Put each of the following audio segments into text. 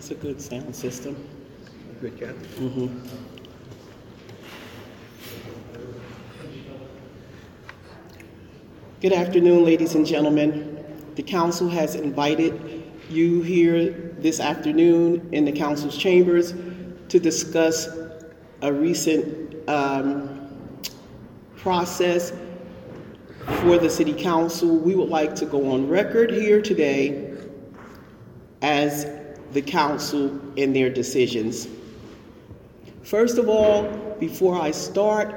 That's a good sound system. Good, Kathy? Good afternoon, ladies and gentlemen. The council has invited you here this afternoon in the council's chambers to discuss a recent um, process for the city council. We would like to go on record here today as the council in their decisions. First of all, before I start,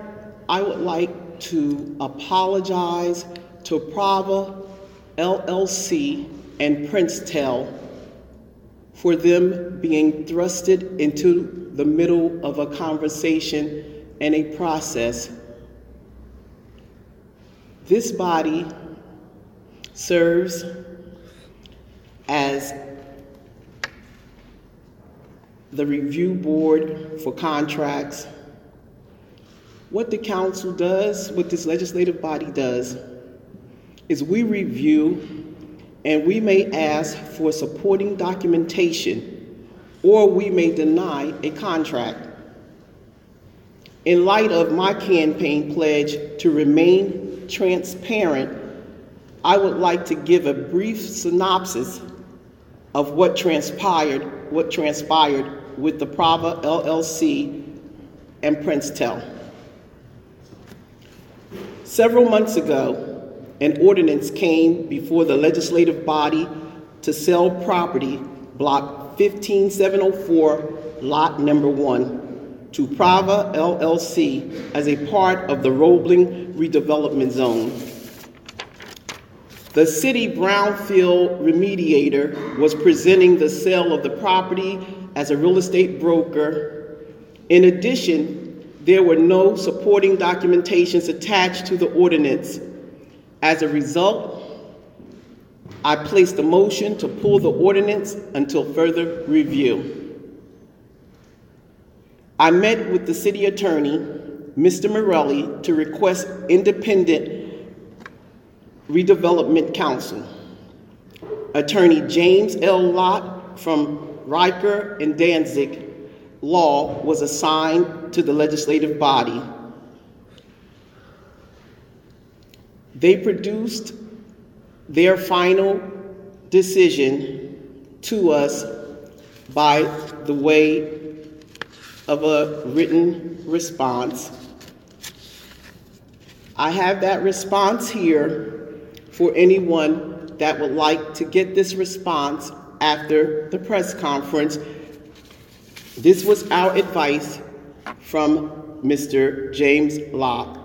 I would like to apologize to Prava LLC and Princetel for them being thrusted into the middle of a conversation and a process. This body serves as the review board for contracts. What the council does, what this legislative body does, is we review and we may ask for supporting documentation or we may deny a contract. In light of my campaign pledge to remain transparent, I would like to give a brief synopsis of what transpired, what transpired with the Prava LLC and Princetel. Several months ago, an ordinance came before the legislative body to sell property, block 15704, lot number one, to Prava LLC as a part of the Roebling redevelopment zone. The city brownfield remediator was presenting the sale of the property as a real estate broker. In addition, there were no supporting documentations attached to the ordinance. As a result, I placed a motion to pull the ordinance until further review. I met with the city attorney, Mr. Morelli, to request independent redevelopment counsel. Attorney James L. Lott from Riker and Danzig Law was assigned to the legislative body. They produced their final decision to us by the way of a written response. I have that response here for anyone that would like to get this response after the press conference. This was our advice from Mr. James Locke.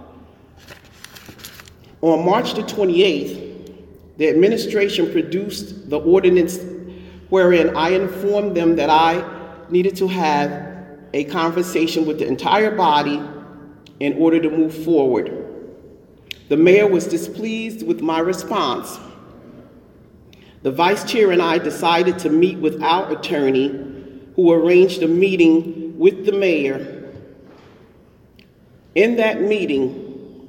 On March the 28th, the administration produced the ordinance wherein I informed them that I needed to have a conversation with the entire body in order to move forward. The mayor was displeased with my response. The vice chair and I decided to meet with our attorney, who arranged a meeting with the mayor. In that meeting,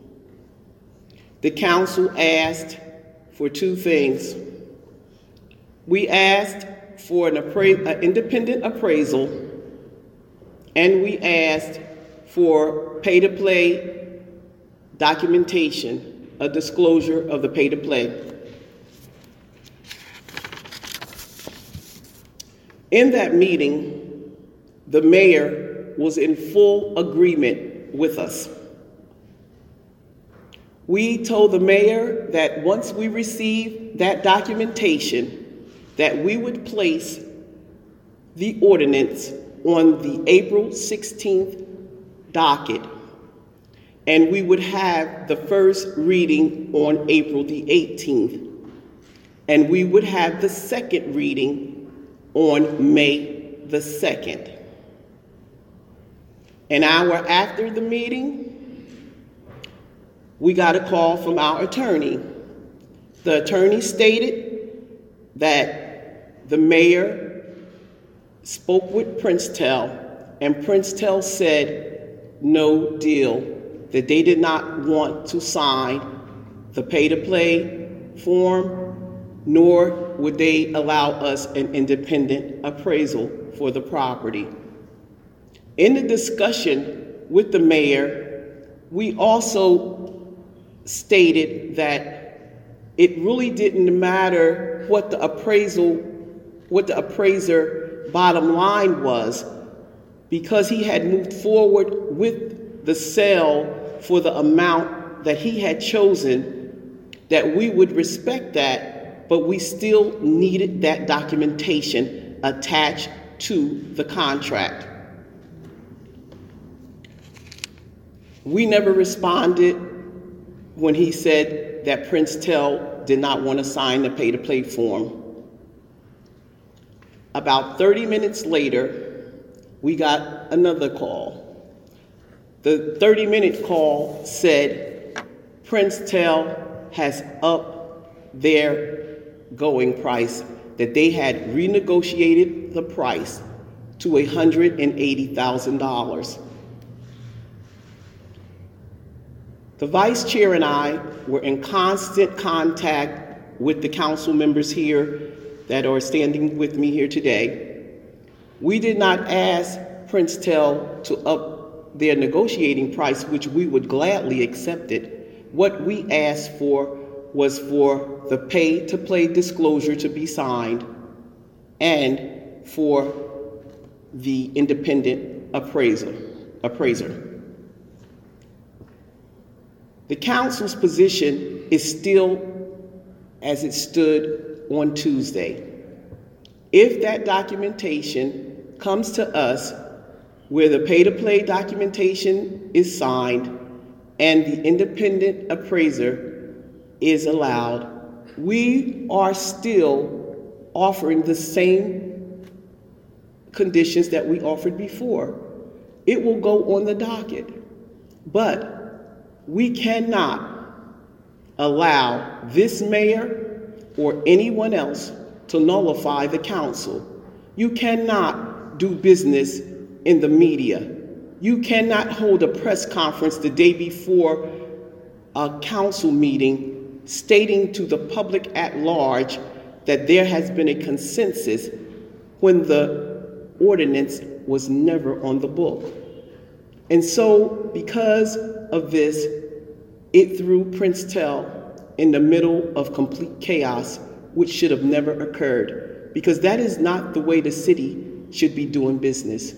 the council asked for two things. We asked for an, appra- an independent appraisal, and we asked for pay to play documentation, a disclosure of the pay to play. In that meeting, the mayor was in full agreement with us. We told the mayor that once we received that documentation, that we would place the ordinance on the April 16th docket, and we would have the first reading on April the 18th, and we would have the second reading on May the 2nd. An hour after the meeting, we got a call from our attorney. The attorney stated that the mayor spoke with Princetel, and Princetel said no deal, that they did not want to sign the pay to play form, nor would they allow us an independent appraisal for the property. In the discussion with the mayor, we also stated that it really didn't matter what the appraisal, what the appraiser bottom line was, because he had moved forward with the sale for the amount that he had chosen, that we would respect that, but we still needed that documentation attached to the contract. We never responded when he said that Princetel did not want to sign the pay to play form. About 30 minutes later, we got another call. The 30 minute call said Princetel has up their going price, that they had renegotiated the price to $180,000. The vice chair and I were in constant contact with the council members here that are standing with me here today. We did not ask Princetel to up their negotiating price, which we would gladly accept it. What we asked for was for the pay to play disclosure to be signed and for the independent appraiser. appraiser. The council's position is still as it stood on Tuesday. If that documentation comes to us where the pay to play documentation is signed and the independent appraiser is allowed, we are still offering the same conditions that we offered before. It will go on the docket. But we cannot allow this mayor or anyone else to nullify the council. You cannot do business in the media. You cannot hold a press conference the day before a council meeting stating to the public at large that there has been a consensus when the ordinance was never on the book. And so, because of this, it threw Princetel in the middle of complete chaos, which should have never occurred, because that is not the way the city should be doing business.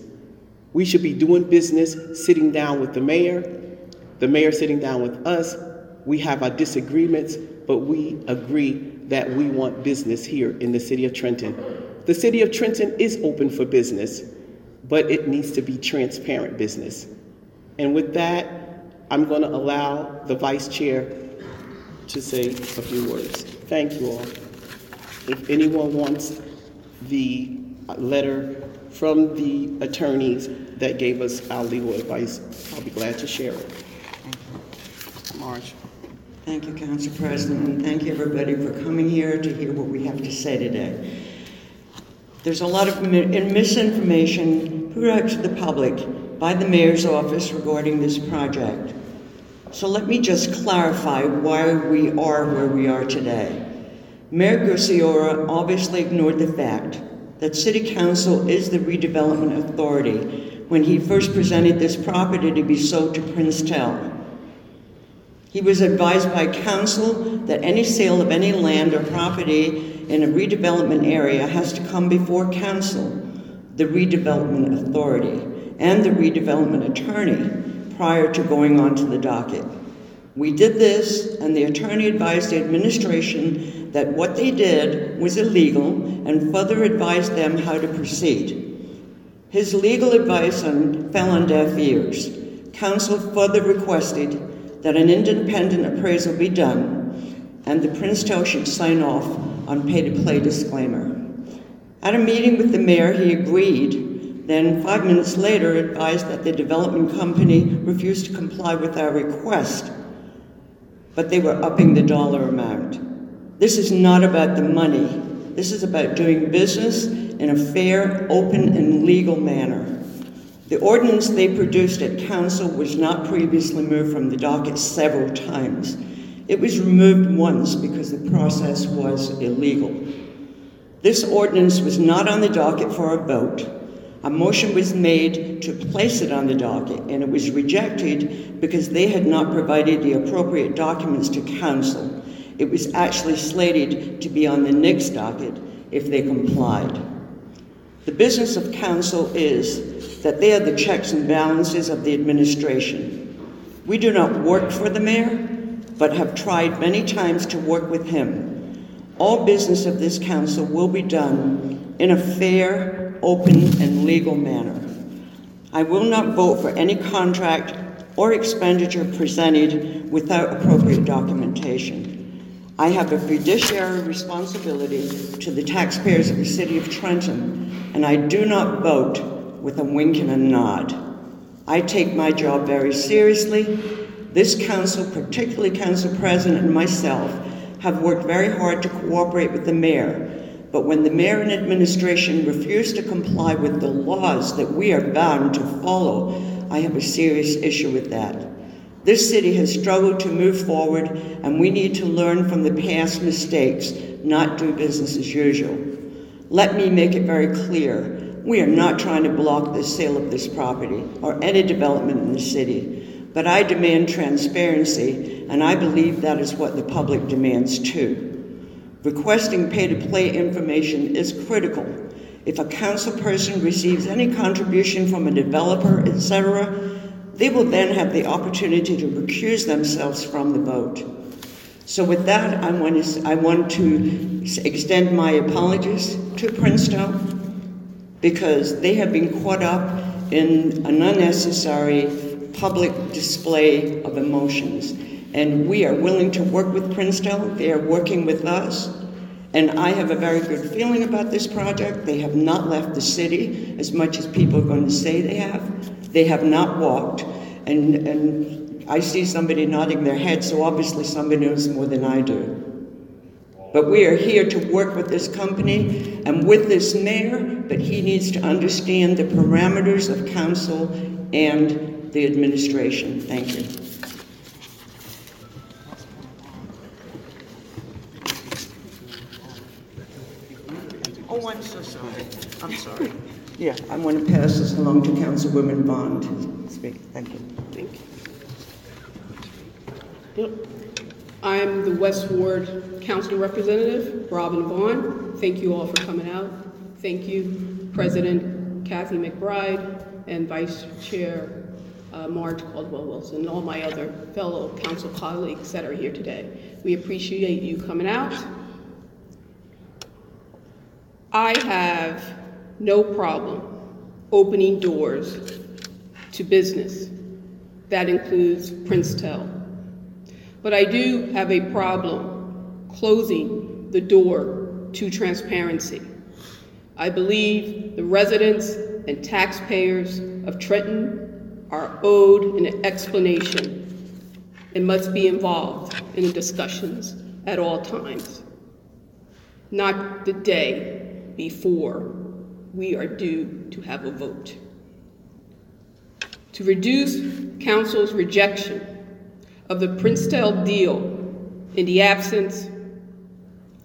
We should be doing business sitting down with the mayor, the mayor sitting down with us. We have our disagreements, but we agree that we want business here in the city of Trenton. The city of Trenton is open for business, but it needs to be transparent business. And with that, I'm going to allow the vice chair to say a few words. Thank you all. If anyone wants the letter from the attorneys that gave us our legal advice, I'll be glad to share it. Marge. Thank you, Council President, and thank you, everybody, for coming here to hear what we have to say today. There's a lot of misinformation put out to the public by the mayor's office regarding this project. So let me just clarify why we are where we are today. Mayor Gusciora obviously ignored the fact that City Council is the redevelopment authority when he first presented this property to be sold to Prince. He was advised by council that any sale of any land or property in a redevelopment area has to come before council, the redevelopment authority, and the redevelopment attorney prior to going on to the docket. We did this, and the attorney advised the administration that what they did was illegal and further advised them how to proceed. His legal advice fell on deaf ears. Council further requested that an independent appraisal be done, and the Princetel should sign off on pay to play disclaimer. At a meeting with the mayor, he agreed, then, five minutes later, advised that the development company refused to comply with our request, but they were upping the dollar amount. This is not about the money, this is about doing business in a fair, open, and legal manner. The ordinance they produced at council was not previously moved from the docket several times. It was removed once because the process was illegal. This ordinance was not on the docket for a vote, A motion was made to place it on the docket, and it was rejected because they had not provided the appropriate documents to council. It was actually slated to be on the next docket if they complied. The business of council is that they are the checks and balances of the administration. We do not work for the mayor, but have tried many times to work with him. All business of this council will be done in a fair, open, and legal manner. I will not vote for any contract or expenditure presented without appropriate documentation. I have a fiduciary responsibility to the taxpayers of the city of Trenton, and I do not vote with a wink and a nod. I take my job very seriously. This council, particularly council president and myself, have worked very hard to cooperate with the mayor. But when the mayor and administration refuse to comply with the laws that we are bound to follow, I have a serious issue with that. This city has struggled to move forward, and we need to learn from the past mistakes, not do business as usual. Let me make it very clear we are not trying to block the sale of this property or any development in the city, but I demand transparency, and I believe that is what the public demands too. Requesting pay to play information is critical. If a council person receives any contribution from a developer, etc., they will then have the opportunity to recuse themselves from the vote. So, with that, I want to, I want to extend my apologies to Princetown because they have been caught up in an unnecessary public display of emotions. And we are willing to work with Princetown. They are working with us. And I have a very good feeling about this project. They have not left the city as much as people are going to say they have. They have not walked. And, and I see somebody nodding their head, so obviously somebody knows more than I do. But we are here to work with this company and with this mayor, but he needs to understand the parameters of council and the administration. Thank you. Oh, I'm so sorry. I'm sorry. Yeah, I want to pass this along to Councilwoman Vaughn to speak. Thank you. Thank you. I'm the West Ward Council Representative, Robin Vaughn. Thank you all for coming out. Thank you, President Kathy McBride and Vice Chair uh, Marge Caldwell Wilson, and all my other fellow council colleagues that are here today. We appreciate you coming out. I have no problem opening doors to business. That includes Princetown. But I do have a problem closing the door to transparency. I believe the residents and taxpayers of Trenton are owed an explanation and must be involved in the discussions at all times, not the day before we are due to have a vote. To reduce council's rejection of the Princetown deal in the absence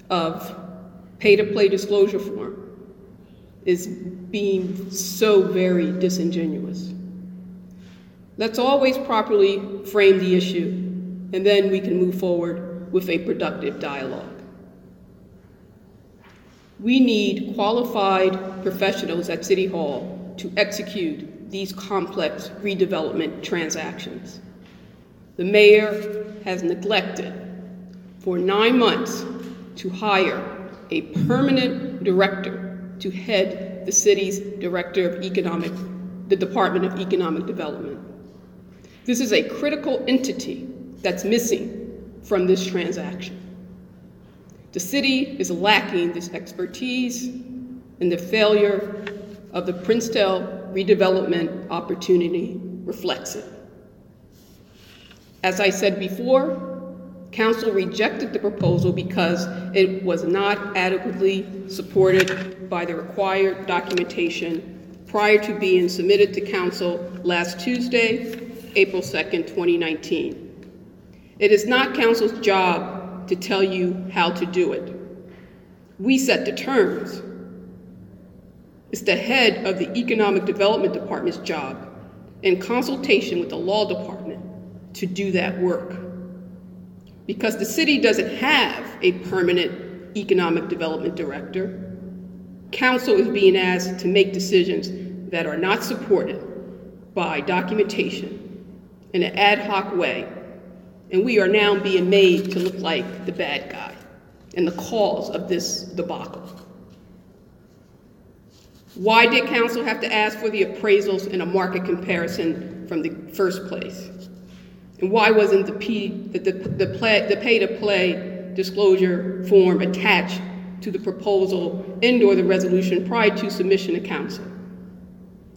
of pay-to-play disclosure form is being so very disingenuous. Let's always properly frame the issue, and then we can move forward with a productive dialogue. We need qualified professionals at City Hall to execute these complex redevelopment transactions the mayor has neglected for nine months to hire a permanent director to head the city's director of economic, the Department of Economic Development. This is a critical entity that's missing from this transaction. The city is lacking this expertise, and the failure of the Princetown redevelopment opportunity reflects it. As I said before, Council rejected the proposal because it was not adequately supported by the required documentation prior to being submitted to Council last Tuesday, April 2nd, 2019. It is not Council's job to tell you how to do it. We set the terms. It's the head of the Economic Development Department's job, in consultation with the Law Department, to do that work. Because the city doesn't have a permanent Economic Development Director, Council is being asked to make decisions that are not supported by documentation in an ad hoc way, and we are now being made to look like the bad guy and the cause of this debacle. Why did council have to ask for the appraisals and a market comparison from the first place? And why wasn't the, P, the, the, the, play, the pay-to-play disclosure form attached to the proposal and or the resolution prior to submission to council?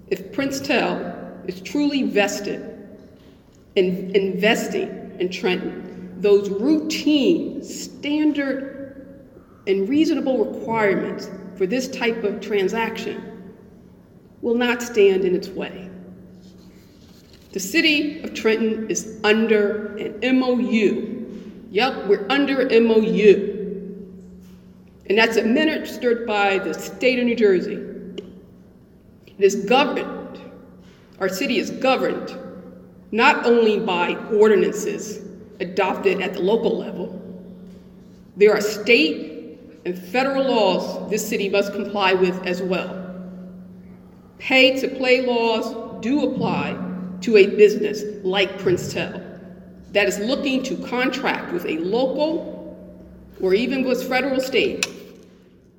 If Princetel is truly vested in investing in Trenton, those routine, standard, and reasonable requirements for this type of transaction will not stand in its way. The city of Trenton is under an MOU. Yep, we're under MOU. And that's administered by the state of New Jersey. It is governed, our city is governed not only by ordinances adopted at the local level, there are state and federal laws this city must comply with as well. Pay to play laws do apply to a business like Princetel that is looking to contract with a local or even with federal state.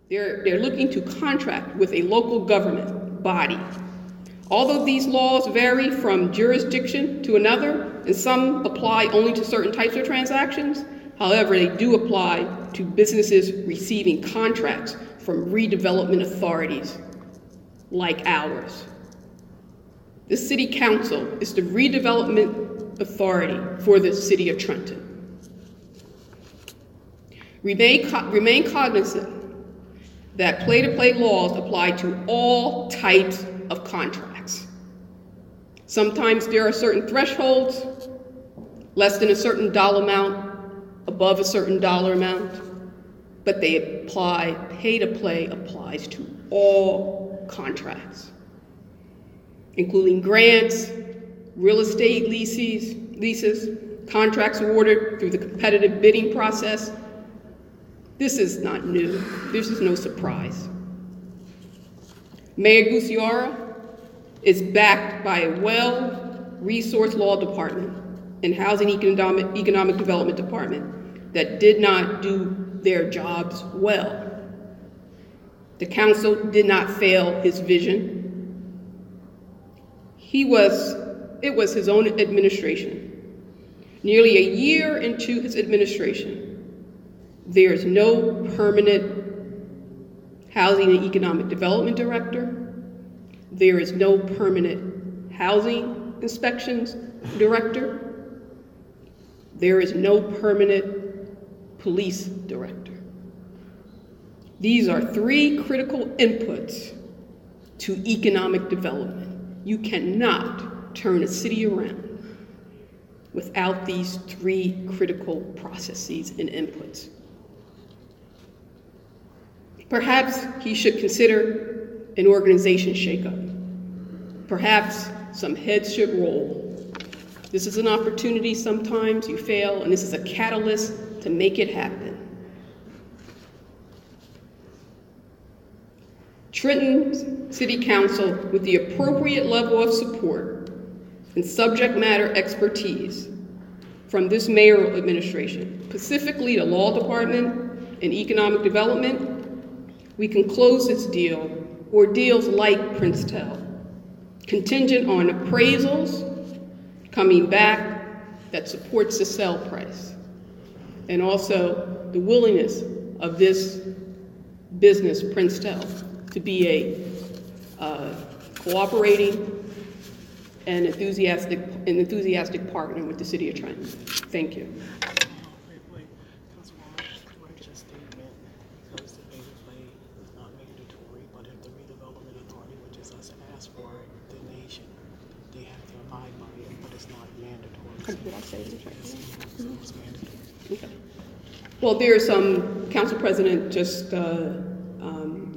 They're, they're looking to contract with a local government body. Although these laws vary from jurisdiction to another, and some apply only to certain types of transactions, however, they do apply to businesses receiving contracts from redevelopment authorities like ours. The City Council is the redevelopment authority for the City of Trenton. Remain, co- remain cognizant that play to play laws apply to all types of contracts. Sometimes there are certain thresholds, less than a certain dollar amount, above a certain dollar amount, but they apply, pay to play applies to all contracts, including grants, real estate leases, leases, contracts awarded through the competitive bidding process. This is not new. This is no surprise. Mayor Gusciora is backed by a well-resourced law department and housing economic, economic development department that did not do their jobs well. The council did not fail his vision. He was, it was his own administration. Nearly a year into his administration, there is no permanent housing and economic development director. There is no permanent housing inspections director. There is no permanent police director. These are three critical inputs to economic development. You cannot turn a city around without these three critical processes and inputs. Perhaps he should consider an organization shakeup. Perhaps some heads should roll. This is an opportunity, sometimes you fail, and this is a catalyst to make it happen. Trenton City Council, with the appropriate level of support and subject matter expertise from this mayoral administration, specifically the law department and economic development, we can close this deal or deals like Princetel, contingent on appraisals coming back that supports the sell price, and also the willingness of this business, Princetel, to be a uh, cooperating and enthusiastic, an enthusiastic partner with the city of Trenton. Thank you. Wait, wait, Councilwoman, write statement, because the pay to play not mandatory, but if the redevelopment authority, which is us, ask for the nation, they have to abide by it, but it's not mandatory. Did I say this right? So it's mandatory. Okay. Well, there's some, Council President just uh,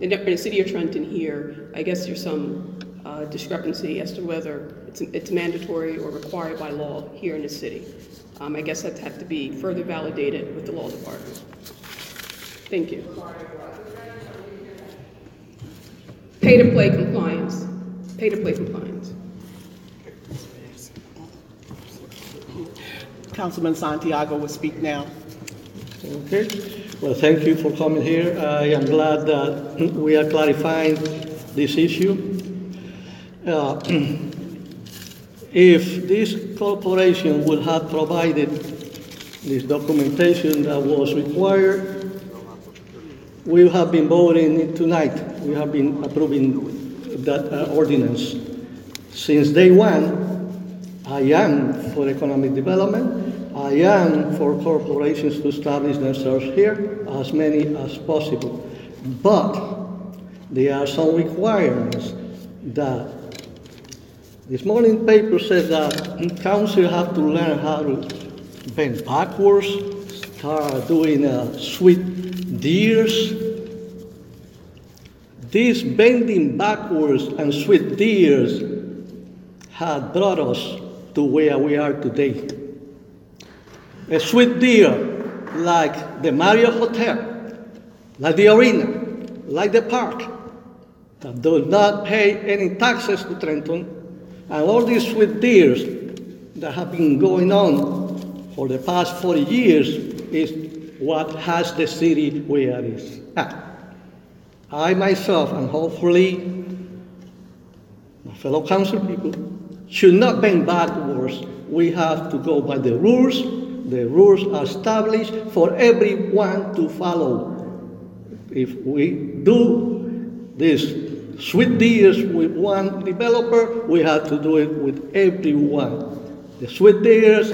in the, city of Trenton here, I guess there's some uh, discrepancy as to whether it's, it's mandatory or required by law here in the city. Um, I guess that have to be further validated with the law department. Thank you. Pay-to-play compliance, pay-to-play compliance. Councilman Santiago will speak now. Okay, well, thank you for coming here. I am glad that we are clarifying this issue. Uh, If this corporation would have provided this documentation that was required, we have been voting tonight. We have been approving that uh, ordinance. Since day one, I am for economic development. I am for corporations to establish themselves here, as many as possible. But there are some requirements that this morning paper said that council have to learn how to bend backwards, start doing uh, sweet deers. This bending backwards and sweet deers had brought us to where we are today. A sweet deer like the Marriott Hotel, like the arena, like the park, that does not pay any taxes to Trenton, and all these sweet deers that have been going on for the past 40 years is what has the city where it is at. I myself, and hopefully my fellow council people, should not bend backwards. We have to go by the rules. The rules are established for everyone to follow. If we do this sweet deals with one developer, we have to do it with everyone. The sweet deals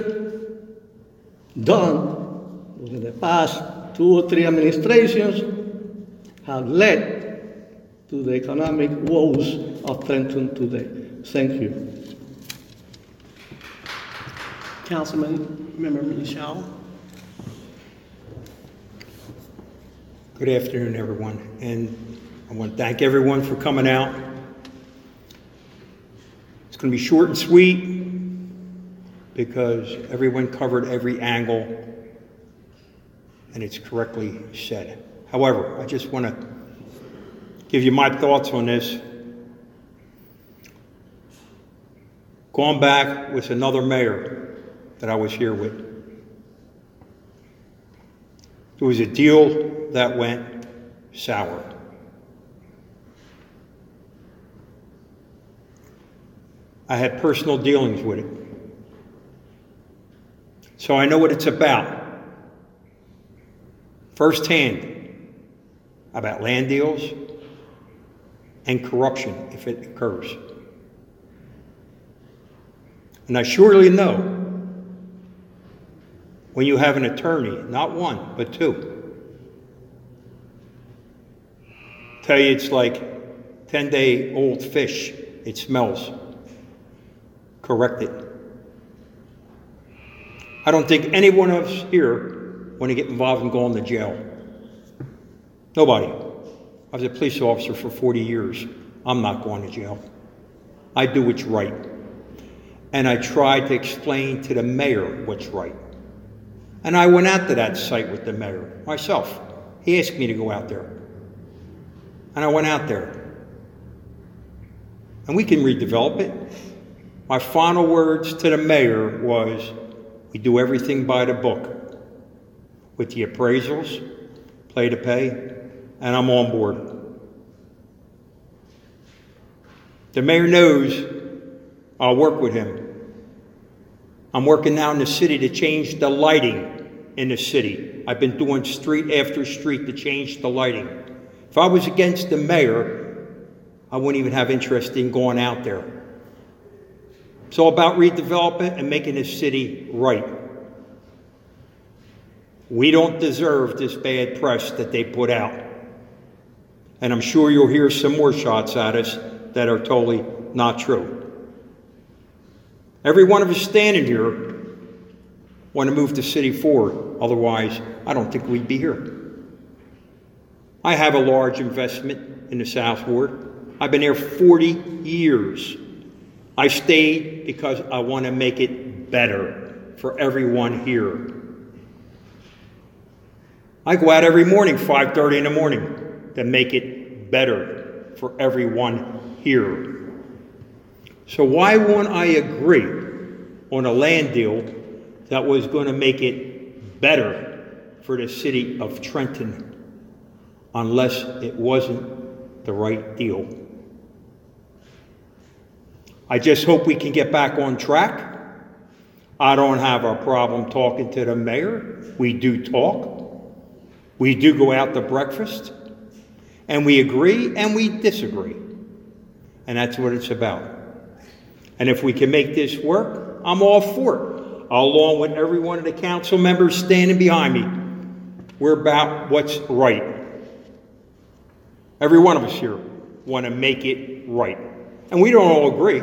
done in the past two or three administrations have led to the economic woes of Trenton today. Thank you. Councilman Member Muschal. Good afternoon, everyone, and I want to thank everyone for coming out. It's going to be short and sweet because everyone covered every angle and it's correctly said. However, I just want to give you my thoughts on this. Going back with another mayor that I was here with. It was a deal that went sour. I had personal dealings with it. So I know what it's about. Firsthand about land deals and corruption if it occurs. And I surely know when you have an attorney, not one, but two, tell you it's like 10 day old fish, it smells correct it. I don't think any one of us here want to get involved in going to jail. Nobody. I was a police officer for 40 years. I'm not going to jail. I do what's right. And I tried to explain to the mayor what's right. And I went out to that site with the mayor myself. He asked me to go out there. And I went out there. And we can redevelop it. My final words to the mayor was, we do everything by the book with the appraisals, play to pay, and I'm on board. The mayor knows I'll work with him. I'm working now in the city to change the lighting in the city. I've been doing street after street to change the lighting. If I was against the mayor, I wouldn't even have interest in going out there. It's all about redevelopment and making the city right. We don't deserve this bad press that they put out. And I'm sure you'll hear some more shots at us that are totally not true. Every one of us standing here want to move the city forward. Otherwise, I don't think we'd be here. I have a large investment in the South Ward. I've been there 40 years. I stayed because I want to make it better for everyone here. I go out every morning, 5:30 in the morning, to make it better for everyone here. So why won't I agree on a land deal that was going to make it better for the city of Trenton unless it wasn't the right deal? I just hope we can get back on track. I don't have a problem talking to the mayor. We do talk. We do go out to breakfast. And we agree and we disagree. And that's what it's about. And if we can make this work, I'm all for it, along with every one of the council members standing behind me. We're about what's right. Every one of us here want to make it right. And we don't all agree.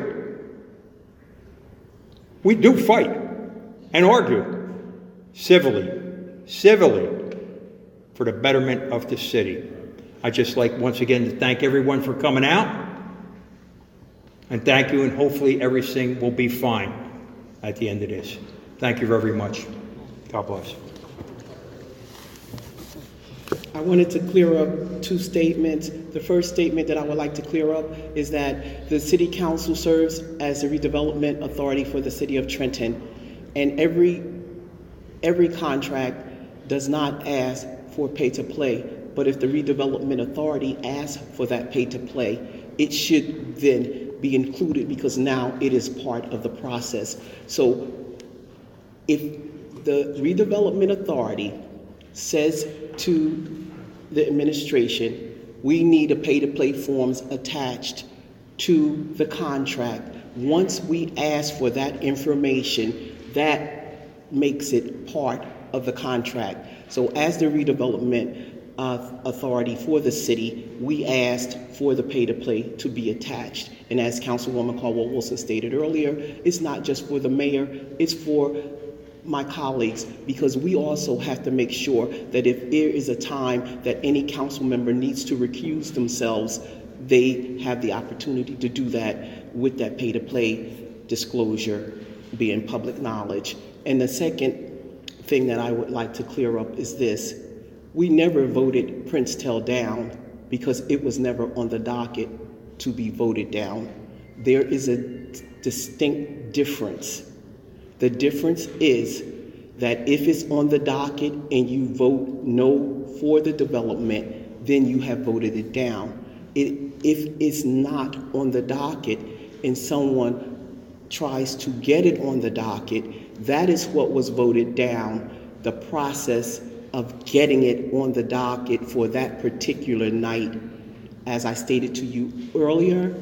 We do fight and argue civilly, civilly for the betterment of the city. I'd just like once again to thank everyone for coming out. And thank you, and hopefully everything will be fine at the end of this. Thank you very much. God bless. I wanted to clear up two statements. The first statement that I would like to clear up is that the city council serves as the redevelopment authority for the city of Trenton. And every, every contract does not ask for pay to play. But if the redevelopment authority asks for that pay to play, it should then be included because now it is part of the process. So if the redevelopment authority says to the administration, we need a pay to play forms attached to the contract. Once we ask for that information, that makes it part of the contract. So, as the redevelopment uh, authority for the city, we asked for the pay to play to be attached. And as Councilwoman Caldwell Wilson stated earlier, it's not just for the mayor, it's for my colleagues because we also have to make sure that if there is a time that any council member needs to recuse themselves, they have the opportunity to do that with that pay to play disclosure being public knowledge. And the second thing that I would like to clear up is this we never voted Princetel down because it was never on the docket to be voted down. There is a distinct difference. The difference is that if it's on the docket and you vote no for the development, then you have voted it down. It, if it's not on the docket and someone tries to get it on the docket, that is what was voted down. The process of getting it on the docket for that particular night. As I stated to you earlier,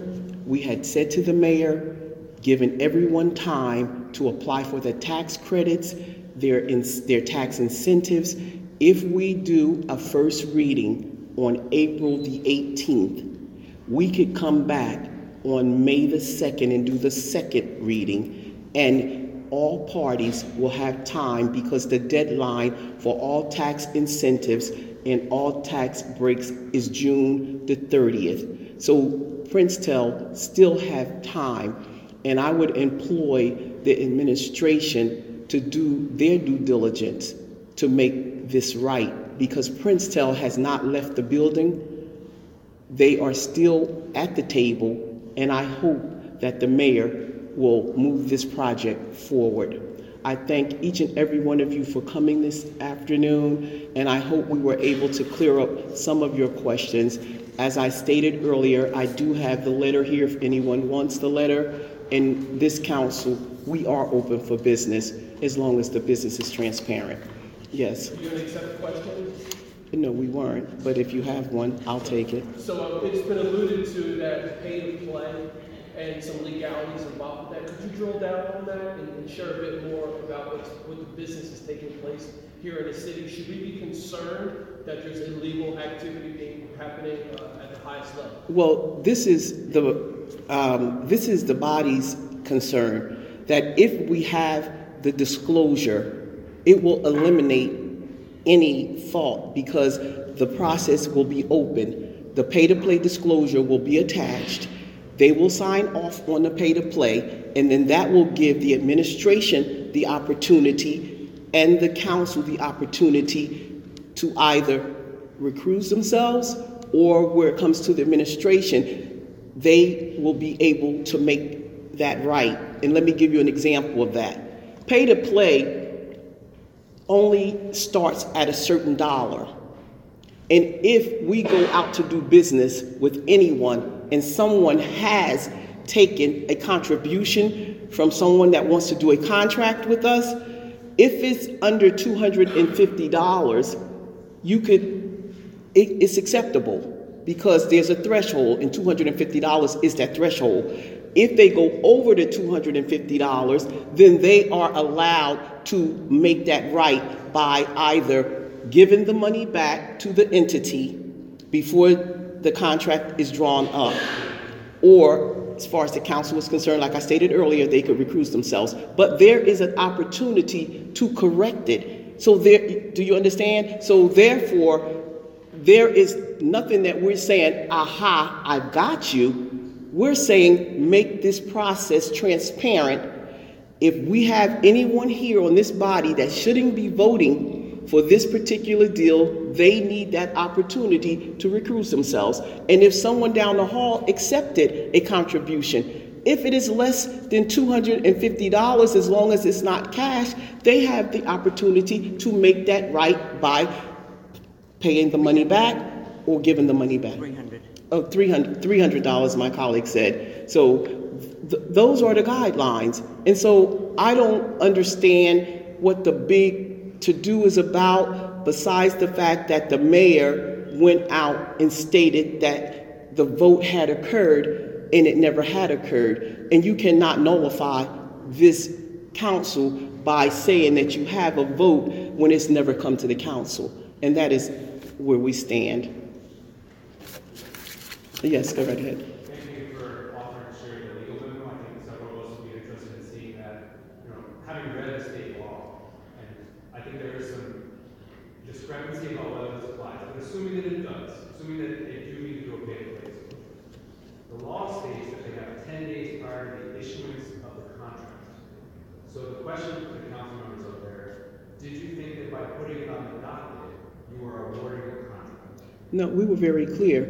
we had said to the mayor, given everyone time to apply for the tax credits, their, in, their tax incentives. If we do a first reading on April the 18th, we could come back on May the 2nd and do the second reading, and all parties will have time because the deadline for all tax incentives and all tax breaks is June the 30th. So Princetel still have time, and I would employ the administration to do their due diligence to make this right because Princetel has not left the building. They are still at the table, and I hope that the mayor will move this project forward. I thank each and every one of you for coming this afternoon, and I hope we were able to clear up some of your questions. As I stated earlier, I do have the letter here if anyone wants the letter. In this council, we are open for business as long as the business is transparent. Yes. You gonna accept questions? No, we weren't, but if you have one, I'll take it. So uh, it's been alluded to that pay to play and some legalities involved with that. Could you drill down on that and, and share a bit more about what the business is taking place here in the city? Should we be concerned that there's illegal activity being happening uh, at the highest level? Well, this is the um, this is the body's concern that if we have the disclosure, it will eliminate any fault because the process will be open. The pay-to-play disclosure will be attached. They will sign off on the pay-to-play, and then that will give the administration the opportunity and the council the opportunity to either recruit themselves or where it comes to the administration, they will be able to make that right. And let me give you an example of that. Pay to play only starts at a certain dollar. And if we go out to do business with anyone and someone has taken a contribution from someone that wants to do a contract with us, if it's under $250, you could, it, it's acceptable because there's a threshold and $250 is that threshold. If they go over the $250, then they are allowed to make that right by either giving the money back to the entity before the contract is drawn up, or as far as the council is concerned, like I stated earlier, they could recuse themselves. But there is an opportunity to correct it. So there, do you understand? So therefore, there is nothing that we're saying, aha, I've got you. We're saying make this process transparent. If we have anyone here on this body that shouldn't be voting for this particular deal, they need that opportunity to recruit themselves. And if someone down the hall accepted a contribution, if it is less than $250, as long as it's not cash, they have the opportunity to make that right by paying the money back or giving the money back. 300. Oh, $300, $300, my colleague said. So th- those are the guidelines. And so I don't understand what the big to do is about, besides the fact that the mayor went out and stated that the vote had occurred and it never had occurred. And you cannot nullify this council by saying that you have a vote when it's never come to the council. And that is where we stand. Yes, go right ahead. Thank you for offering to share the legal memo. I think several of us would be interested in seeing that, you know, having read the state law. And I think there is some discrepancy about whether this applies, but assuming that it does, assuming that they do need to do a pay to play The law states that they have ten days prior to the issuance of the contract. So the question for the council members up there, did you think that by putting it on the docket, you were awarding a contract? No, we were very clear,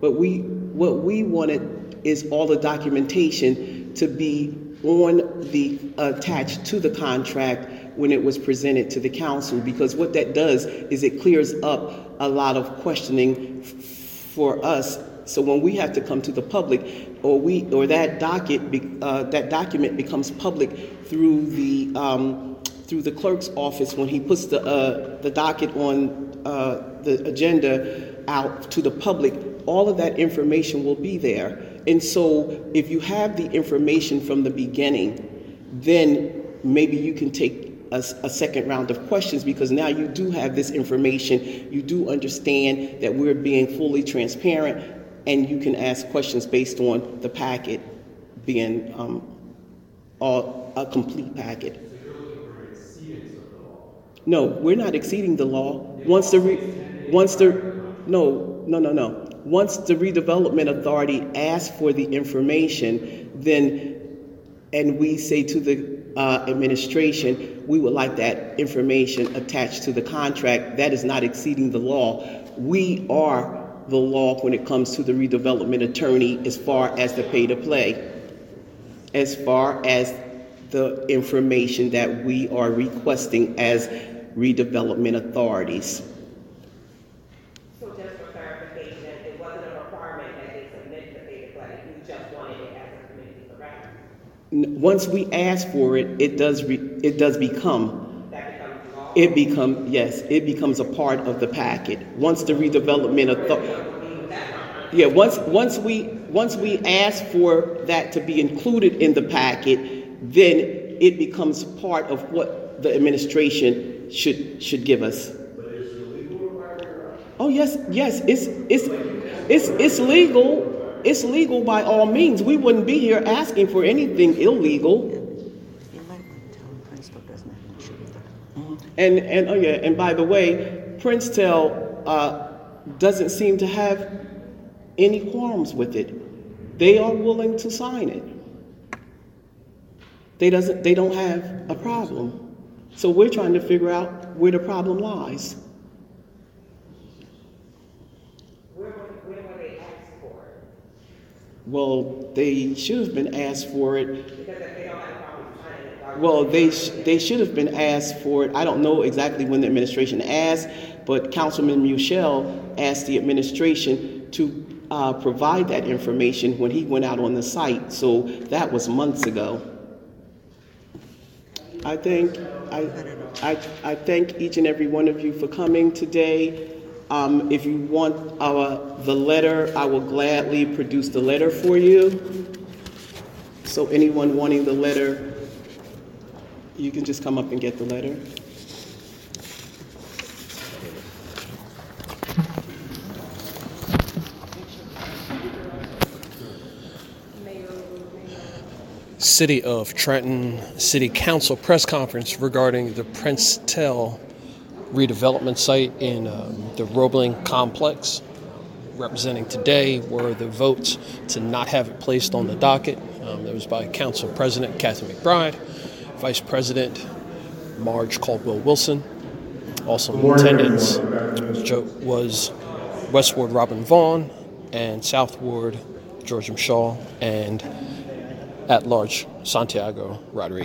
but we, what we wanted is all the documentation to be on the, attached to the contract when it was presented to the council, because what that does is it clears up a lot of questioning for us. So when we have to come to the public, or we, or that docket, be- uh, that document becomes public through the, um, through the clerk's office when he puts the, uh, the docket on, uh, the agenda out to the public, all of that information will be there. And so if you have the information from the beginning, then maybe you can take a second round of questions because now you do have this information. You do understand that we're being fully transparent and you can ask questions based on the packet being um, all, a complete packet. No, we're not exceeding the law. Once the, re- once the, no, no, no, no. Once the redevelopment authority asks for the information, then, and we say to the uh, administration, we would like that information attached to the contract, that is not exceeding the law. We are the law when it comes to the redevelopment attorney as far as the pay to play as far as the information that we are requesting as redevelopment authorities. So just for clarification, it wasn't a requirement that they submit the pay to play, you just wanted it as a committee, correct? Once we ask for it, it does, re- it does become, That becomes law? It become, yes, it becomes a part of the packet. Once the redevelopment authority, yeah, once, once we, once we ask for that to be included in the packet, then it becomes part of what the administration should, should give us. Oh, yes, yes, it's, it's, it's, it's legal. It's legal by all means. We wouldn't be here asking for anything illegal. You might want to tell him Princetel doesn't have an issue with that. And, and, oh yeah, and by the way, Princetel, uh, doesn't seem to have any qualms with it. They are willing to sign it. They doesn't they don't have a problem. So we're trying to figure out where the problem lies. Where, were- where were they asked for it? Well, they should have been asked for it Well, they, sh- they should have been asked for it. I don't know exactly when the administration asked, but Councilman Muschal asked the administration to uh, provide that information when he went out on the site. So that was months ago. I think, I, I, I thank each and every one of you for coming today. Um, if you want our, the letter, I will gladly produce the letter for you. So anyone wanting the letter, you can just come up and get the letter. City of Trenton City Council press conference regarding the Princetel redevelopment site in um, the Roebling complex. Representing today were the votes to not have it placed on the docket. Um, that was by Council President Kathy McBride, Vice President Marge Caldwell Wilson. Also in attendance was West Ward Robin Vaughn and South Ward George Muschal and at large Santiago Rodriguez.